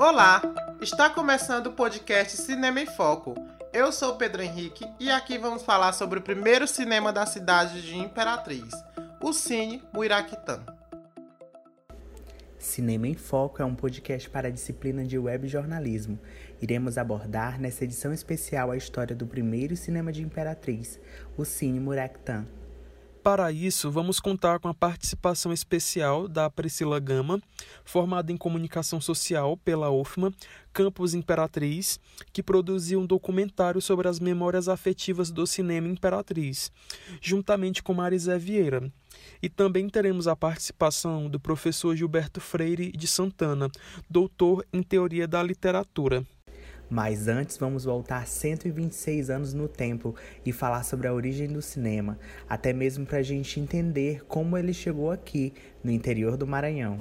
Olá, está começando o podcast Cinema em Foco. Eu sou Pedro Henrique e aqui vamos falar sobre o primeiro cinema da cidade de Imperatriz, o Cine Muiraquitã. Cinema em Foco é um podcast para a disciplina de web jornalismo. Iremos abordar nessa edição especial a história do primeiro cinema de Imperatriz, o Cine Muiraquitã. Para isso, vamos contar com a participação especial da Priscila Gama, formada em comunicação social pela UFMA, Campus Imperatriz, que produziu um documentário sobre as memórias afetivas do cinema Imperatriz, juntamente com Marisé Vieira. E também teremos a participação do professor Gilberto Freire de Santana, doutor em teoria da literatura. Mas antes vamos voltar 126 anos no tempo e falar sobre a origem do cinema, até mesmo para a gente entender como ele chegou aqui, no interior do Maranhão.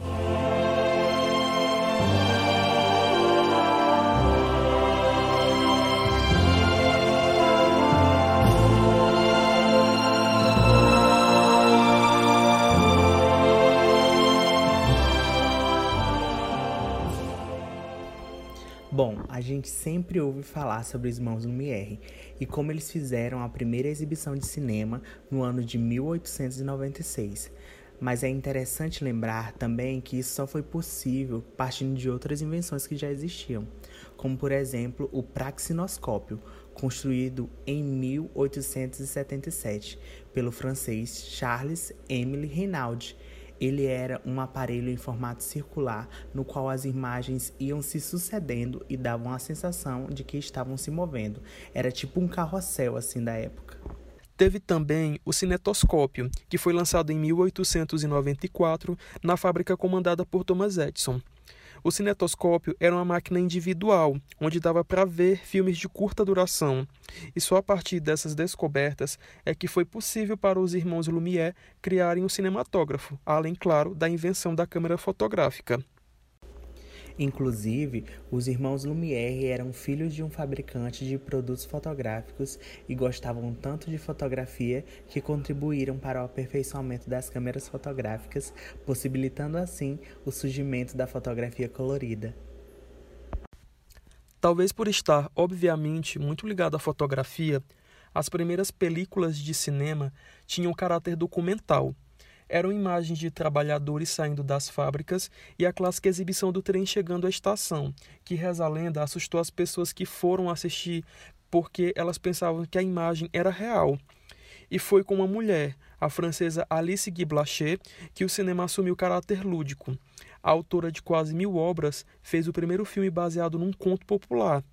Gente sempre ouve falar sobre os irmãos Lumière e como eles fizeram a primeira exibição de cinema no ano de 1896. Mas é interessante lembrar também que isso só foi possível partindo de outras invenções que já existiam, como por exemplo o praxinoscópio, construído em 1877 pelo francês Charles Émile Renaud ele era um aparelho em formato circular no qual as imagens iam se sucedendo e davam a sensação de que estavam se movendo. Era tipo um carrossel assim da época. Teve também o cinetoscópio, que foi lançado em 1894 na fábrica comandada por Thomas Edison. O cinetoscópio era uma máquina individual, onde dava para ver filmes de curta duração. E só a partir dessas descobertas é que foi possível para os irmãos Lumière criarem um cinematógrafo, além, claro, da invenção da câmera fotográfica. Inclusive, os irmãos Lumière eram filhos de um fabricante de produtos fotográficos e gostavam tanto de fotografia que contribuíram para o aperfeiçoamento das câmeras fotográficas, possibilitando assim o surgimento da fotografia colorida. Talvez por estar, obviamente, muito ligado à fotografia, as primeiras películas de cinema tinham caráter documental eram imagens de trabalhadores saindo das fábricas e a clássica exibição do trem chegando à estação, que reza a lenda assustou as pessoas que foram assistir porque elas pensavam que a imagem era real. E foi com uma mulher, a francesa Alice Guy Blaché, que o cinema assumiu caráter lúdico. A autora de quase mil obras fez o primeiro filme baseado num conto popular,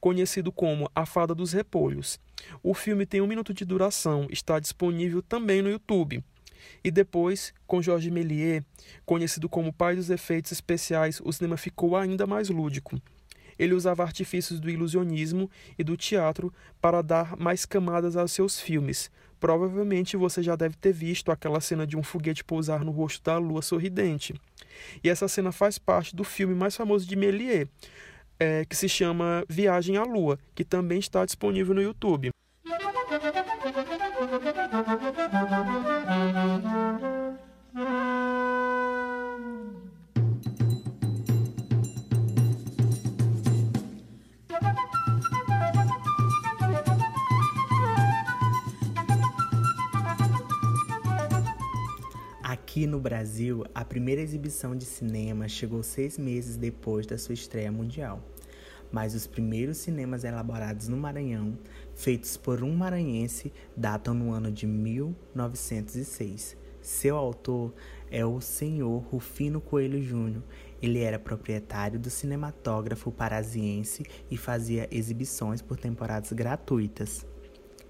conhecido como A Fada dos Repolhos. O filme tem um minuto de duração, está disponível também no YouTube. E depois, com Georges Méliès, conhecido como pai dos efeitos especiais, o cinema ficou ainda mais lúdico. Ele usava artifícios do ilusionismo e do teatro para dar mais camadas aos seus filmes. Provavelmente você já deve ter visto aquela cena de um foguete pousar no rosto da lua sorridente. E essa cena faz parte do filme mais famoso de Méliès, é, que se chama Viagem à Lua, que também está disponível no YouTube. Aqui no Brasil, a primeira exibição de cinema chegou seis meses depois da sua estreia mundial. Mas os primeiros cinemas elaborados no Maranhão, feitos por um maranhense, datam no ano de 1906. Seu autor é o senhor Rufino Coelho Júnior. Ele era proprietário do cinematógrafo parasiense e fazia exibições por temporadas gratuitas.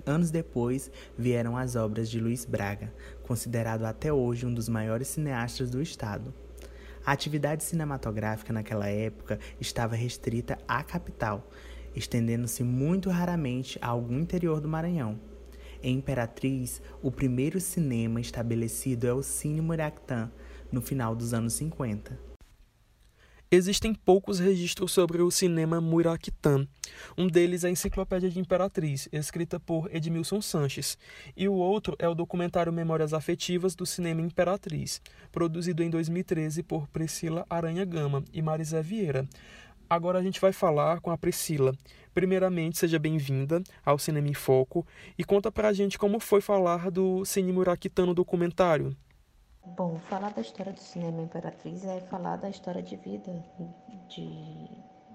Anos depois vieram as obras de Luiz Braga, considerado até hoje um dos maiores cineastas do estado. A atividade cinematográfica naquela época estava restrita à capital, estendendo-se muito raramente a algum interior do Maranhão. Em Imperatriz, o primeiro cinema estabelecido é o Cine Muractã, no final dos anos 50. Existem poucos registros sobre o cinema Muiraquitã. Um deles é a Enciclopédia de Imperatriz, escrita por Edmilson Sanches, e o outro é o documentário Memórias Afetivas do Cinema Imperatriz, produzido em 2013 por Priscila Aranha Gama e Marisé Vieira. Agora a gente vai falar com a Priscila. Primeiramente, seja bem-vinda ao Cinema em Foco e conta pra gente como foi falar do Cine Muraquitano documentário. Bom, falar da história do cinema Imperatriz é falar da história de vida de,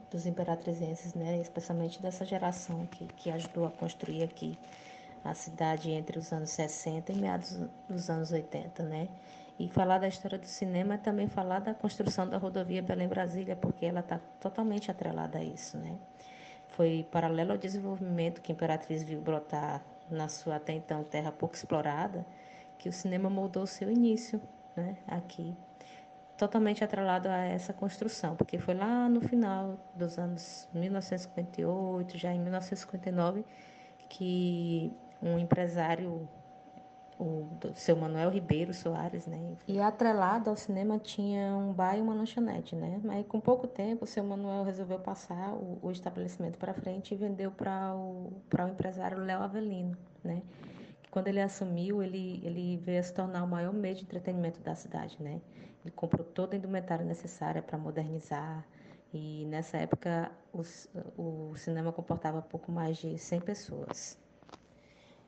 dos imperatrizenses, né? especialmente dessa geração que, que ajudou a construir aqui a cidade entre os anos 60 e meados dos anos 80, né? E falar da história do cinema é também falar da construção da rodovia Belém-Brasília, porque ela está totalmente atrelada a isso, né? Foi paralelo ao desenvolvimento que a Imperatriz viu brotar na sua até então terra pouco explorada, que o cinema moldou seu início, né? Aqui, totalmente atrelado a essa construção, porque foi lá no final dos anos 1958, já em 1959, que um empresário, o seu Manuel Ribeiro Soares, né? E atrelado ao cinema tinha um bar e uma lanchonete, né? Mas com pouco tempo, o seu Manuel resolveu passar o, o estabelecimento para frente e vendeu para o, o empresário Léo Avelino, né? Quando ele assumiu, ele, ele veio a se tornar o maior meio de entretenimento da cidade, né? Ele comprou toda a indumentária necessária para modernizar, e nessa época o cinema comportava pouco mais de 100 pessoas.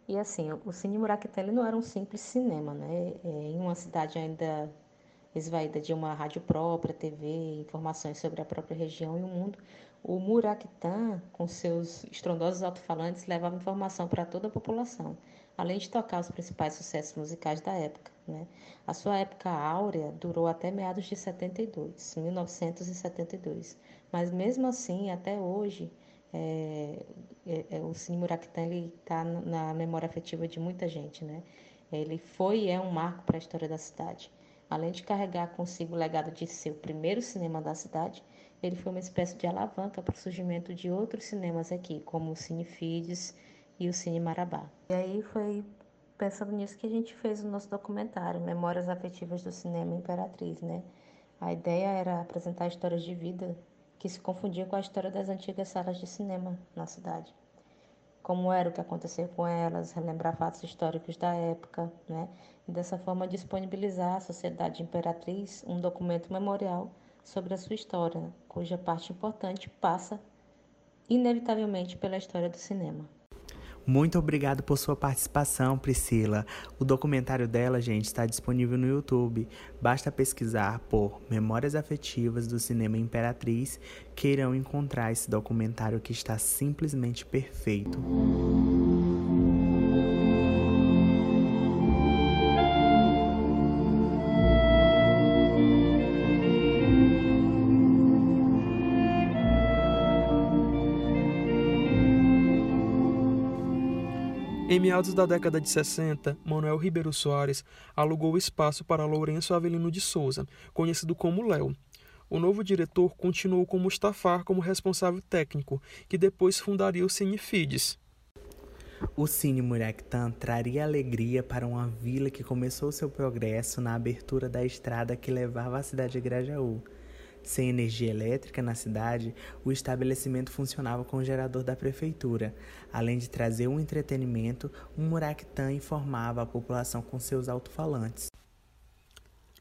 E assim, o Cine Muraquitelli não era um simples cinema, né? É, em uma cidade ainda esvaída de uma rádio própria, TV, informações sobre a própria região e o mundo, o Muraquitã, com seus estrondosos alto-falantes, levava informação para toda a população, além de tocar os principais sucessos musicais da época. Né? A sua época áurea durou até meados de 72, 1972, mas mesmo assim, até hoje, é, é, é, o Cine Muraquitã está na memória afetiva de muita gente, né? Ele foi e é um marco para a história da cidade. Além de carregar consigo o legado de ser o primeiro cinema da cidade, ele foi uma espécie de alavanca para o surgimento de outros cinemas aqui, como o Cine Fides e o Cine Marabá. E aí foi pensando nisso que a gente fez o nosso documentário, Memórias Afetivas do Cinema Imperatriz, né? A ideia era apresentar histórias de vida que se confundia com a história das antigas salas de cinema na cidade. Como era o que aconteceu com elas, relembrar fatos históricos da época, né? e dessa forma disponibilizar à sociedade imperatriz um documento memorial sobre a sua história, cuja parte importante passa inevitavelmente pela história do cinema. Muito obrigado por sua participação, Priscila. O documentário dela, gente, está disponível no YouTube. Basta pesquisar por Memórias Afetivas do Cinema Imperatriz que irão encontrar esse documentário que está simplesmente perfeito. Meados da década de 60, Manuel Ribeiro Soares alugou o espaço para Lourenço Avelino de Souza, conhecido como Léo. O novo diretor continuou com Mustafar como responsável técnico, que depois fundaria o Cine Fides. O Cine Murectan traria alegria para uma vila que começou seu progresso na abertura da estrada que levava à cidade de Grajaú. Sem energia elétrica na cidade, o estabelecimento funcionava com o gerador da prefeitura. Além de trazer um entretenimento, um Muraquitã informava a população com seus alto-falantes.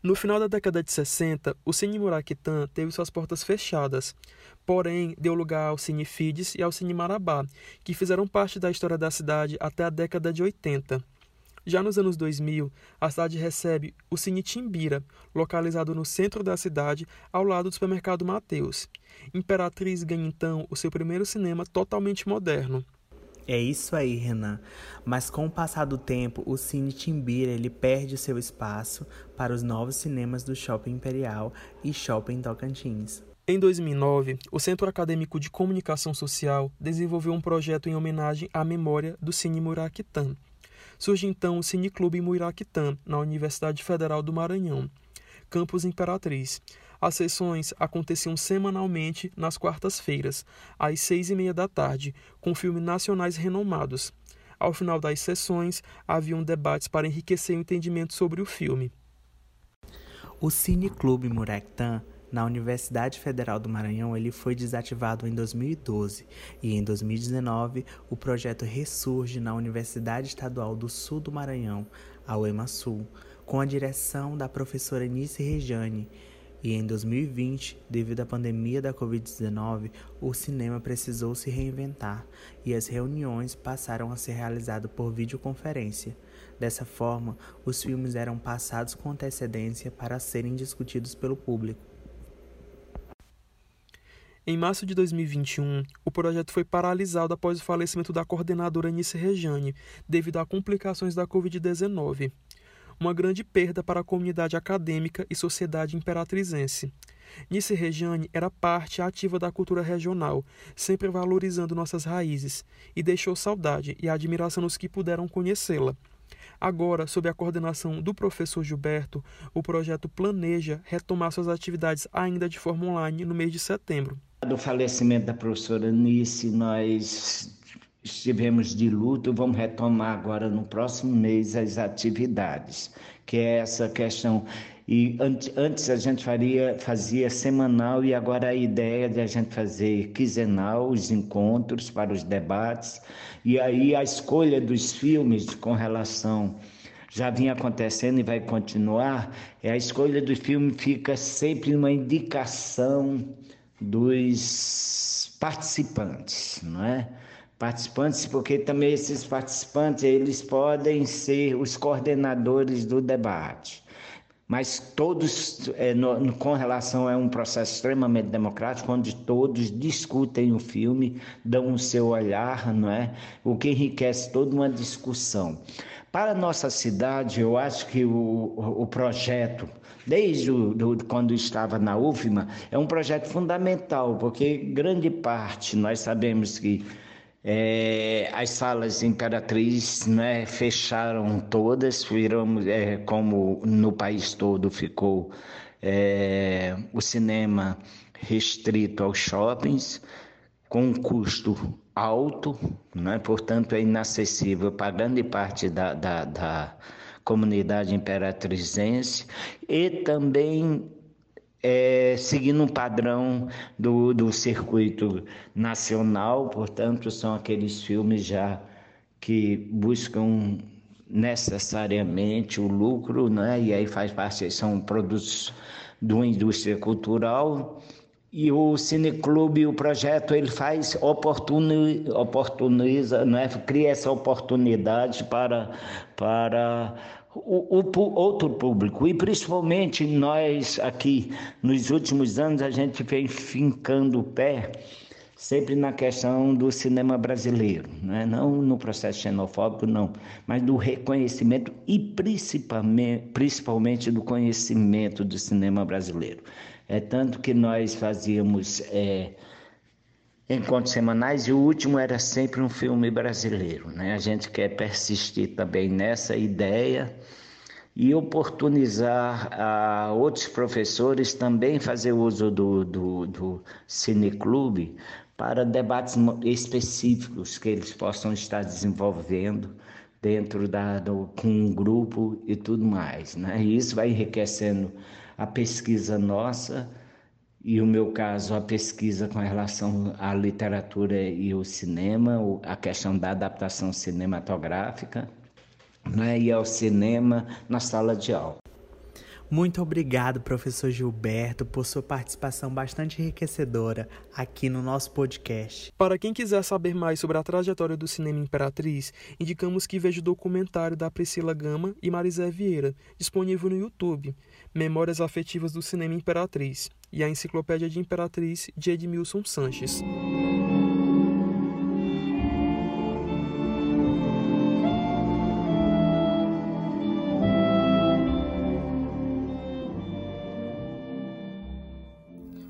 No final da década de 60, o Cine Muraquitã teve suas portas fechadas, porém deu lugar ao Cine Fides e ao Cine Marabá, que fizeram parte da história da cidade até a década de 80. Já nos anos 2000, a cidade recebe o Cine Timbira, localizado no centro da cidade, ao lado do supermercado Mateus. Imperatriz ganha então o seu primeiro cinema totalmente moderno. É isso aí, Renan. Mas com o passar do tempo, o Cine Timbira ele perde o seu espaço para os novos cinemas do Shopping Imperial e Shopping Tocantins. Em 2009, o Centro Acadêmico de Comunicação Social desenvolveu um projeto em homenagem à memória do Cine Muraquitã. Surge então o Cineclube Muiraquitã, na Universidade Federal do Maranhão, campus Imperatriz. As sessões aconteciam semanalmente nas quartas-feiras, às seis e meia da tarde, com filmes nacionais renomados. Ao final das sessões, haviam debates para enriquecer o entendimento sobre o filme. O Cineclube Murectã na Universidade Federal do Maranhão, ele foi desativado em 2012 e em 2019 o projeto ressurge na Universidade Estadual do Sul do Maranhão, a UEMASUL, com a direção da professora Nice Rejane, E em 2020, devido à pandemia da Covid-19, o cinema precisou se reinventar e as reuniões passaram a ser realizadas por videoconferência. Dessa forma, os filmes eram passados com antecedência para serem discutidos pelo público. Em março de 2021, o projeto foi paralisado após o falecimento da coordenadora Nice Rejane, devido a complicações da Covid-19 uma grande perda para a comunidade acadêmica e sociedade imperatrizense. Nice Regiane era parte ativa da cultura regional, sempre valorizando nossas raízes, e deixou saudade e admiração nos que puderam conhecê-la. Agora, sob a coordenação do professor Gilberto, o projeto planeja retomar suas atividades ainda de forma online no mês de setembro. Do falecimento da professora Nice, nós estivemos de luto, vamos retomar agora no próximo mês as atividades, que é essa questão. E antes a gente faria, fazia semanal e agora a ideia de a gente fazer quinzenal os encontros para os debates e aí a escolha dos filmes com relação já vinha acontecendo e vai continuar, é a escolha do filme fica sempre uma indicação dos participantes, não é? participantes, porque também esses participantes eles podem ser os coordenadores do debate. Mas todos, é, no, com relação a um processo extremamente democrático, onde todos discutem o filme, dão o seu olhar, não é? O que enriquece toda uma discussão. Para a nossa cidade, eu acho que o, o projeto, desde o, do, quando estava na UFMA, é um projeto fundamental, porque grande parte, nós sabemos que é, as salas Imperatriz né, fecharam todas, viramos, é, como no país todo ficou é, o cinema restrito aos shoppings, com um custo alto, né, portanto é inacessível para grande parte da, da, da comunidade imperatrizense, e também é, seguindo um padrão do, do circuito nacional, portanto, são aqueles filmes já que buscam necessariamente o lucro, né? e aí faz parte, são produtos de uma indústria cultural. E o Cineclube, o projeto, ele faz oportuni, oportuniza, né? cria essa oportunidade para, para o, o, outro público. E principalmente nós aqui, nos últimos anos, a gente vem fincando o pé sempre na questão do cinema brasileiro, né? não no processo xenofóbico, não, mas do reconhecimento e principalmente, principalmente do conhecimento do cinema brasileiro. É tanto que nós fazíamos é, encontros semanais e o último era sempre um filme brasileiro. Né? A gente quer persistir também nessa ideia e oportunizar a outros professores também fazer uso do, do, do cineclube para debates específicos que eles possam estar desenvolvendo dentro da, do, com um grupo e tudo mais. Né? E isso vai enriquecendo a pesquisa nossa e o meu caso, a pesquisa com relação à literatura e o cinema, a questão da adaptação cinematográfica, né, e ao cinema na sala de aula. Muito obrigado, professor Gilberto, por sua participação bastante enriquecedora aqui no nosso podcast. Para quem quiser saber mais sobre a trajetória do cinema Imperatriz, indicamos que veja o documentário da Priscila Gama e Marisé Vieira, disponível no YouTube, Memórias Afetivas do Cinema Imperatriz e a Enciclopédia de Imperatriz de Edmilson Sanches.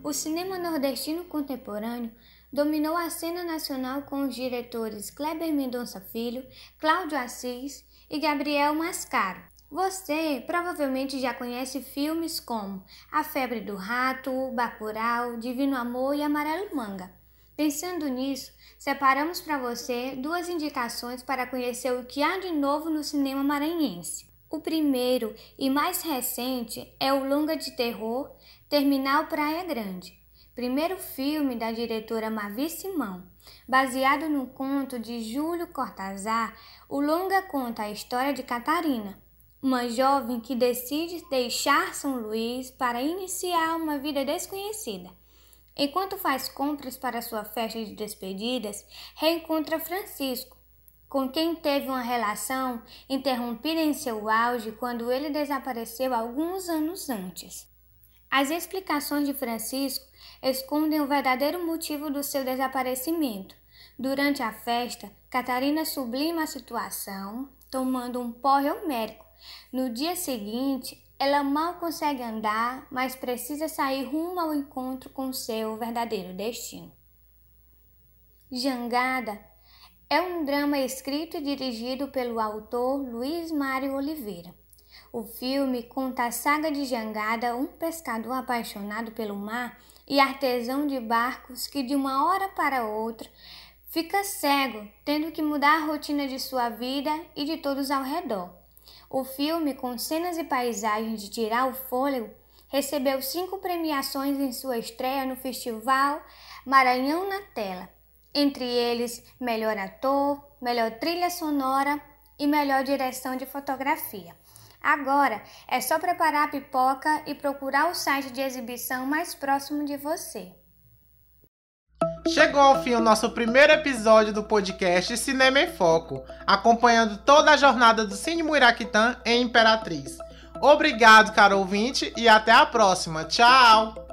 O cinema nordestino contemporâneo dominou a cena nacional com os diretores Kleber Mendonça Filho, Cláudio Assis e Gabriel Mascaro. Você provavelmente já conhece filmes como A Febre do Rato, Bacurau, Divino Amor e Amarelo Manga. Pensando nisso, separamos para você duas indicações para conhecer o que há de novo no cinema maranhense. O primeiro e mais recente é o longa de terror Terminal Praia Grande, primeiro filme da diretora Mavi Simão. Baseado no conto de Júlio Cortazar, o longa conta a história de Catarina, uma jovem que decide deixar São Luís para iniciar uma vida desconhecida. Enquanto faz compras para sua festa de despedidas, reencontra Francisco, com quem teve uma relação interrompida em seu auge quando ele desapareceu alguns anos antes. As explicações de Francisco escondem o verdadeiro motivo do seu desaparecimento. Durante a festa, Catarina sublima a situação, tomando um porre homérico. No dia seguinte, ela mal consegue andar, mas precisa sair rumo ao encontro com seu verdadeiro destino. Jangada é um drama escrito e dirigido pelo autor Luiz Mário Oliveira. O filme conta a saga de Jangada, um pescador apaixonado pelo mar e artesão de barcos que de uma hora para outra fica cego, tendo que mudar a rotina de sua vida e de todos ao redor. O filme, com cenas e paisagens de tirar o fôlego, recebeu cinco premiações em sua estreia no Festival Maranhão na Tela entre eles melhor ator, melhor trilha sonora e melhor direção de fotografia. Agora é só preparar a pipoca e procurar o site de exibição mais próximo de você. Chegou ao fim o nosso primeiro episódio do podcast Cinema em Foco, acompanhando toda a jornada do Cine Muiraquitã em Imperatriz. Obrigado, caro ouvinte, e até a próxima. Tchau!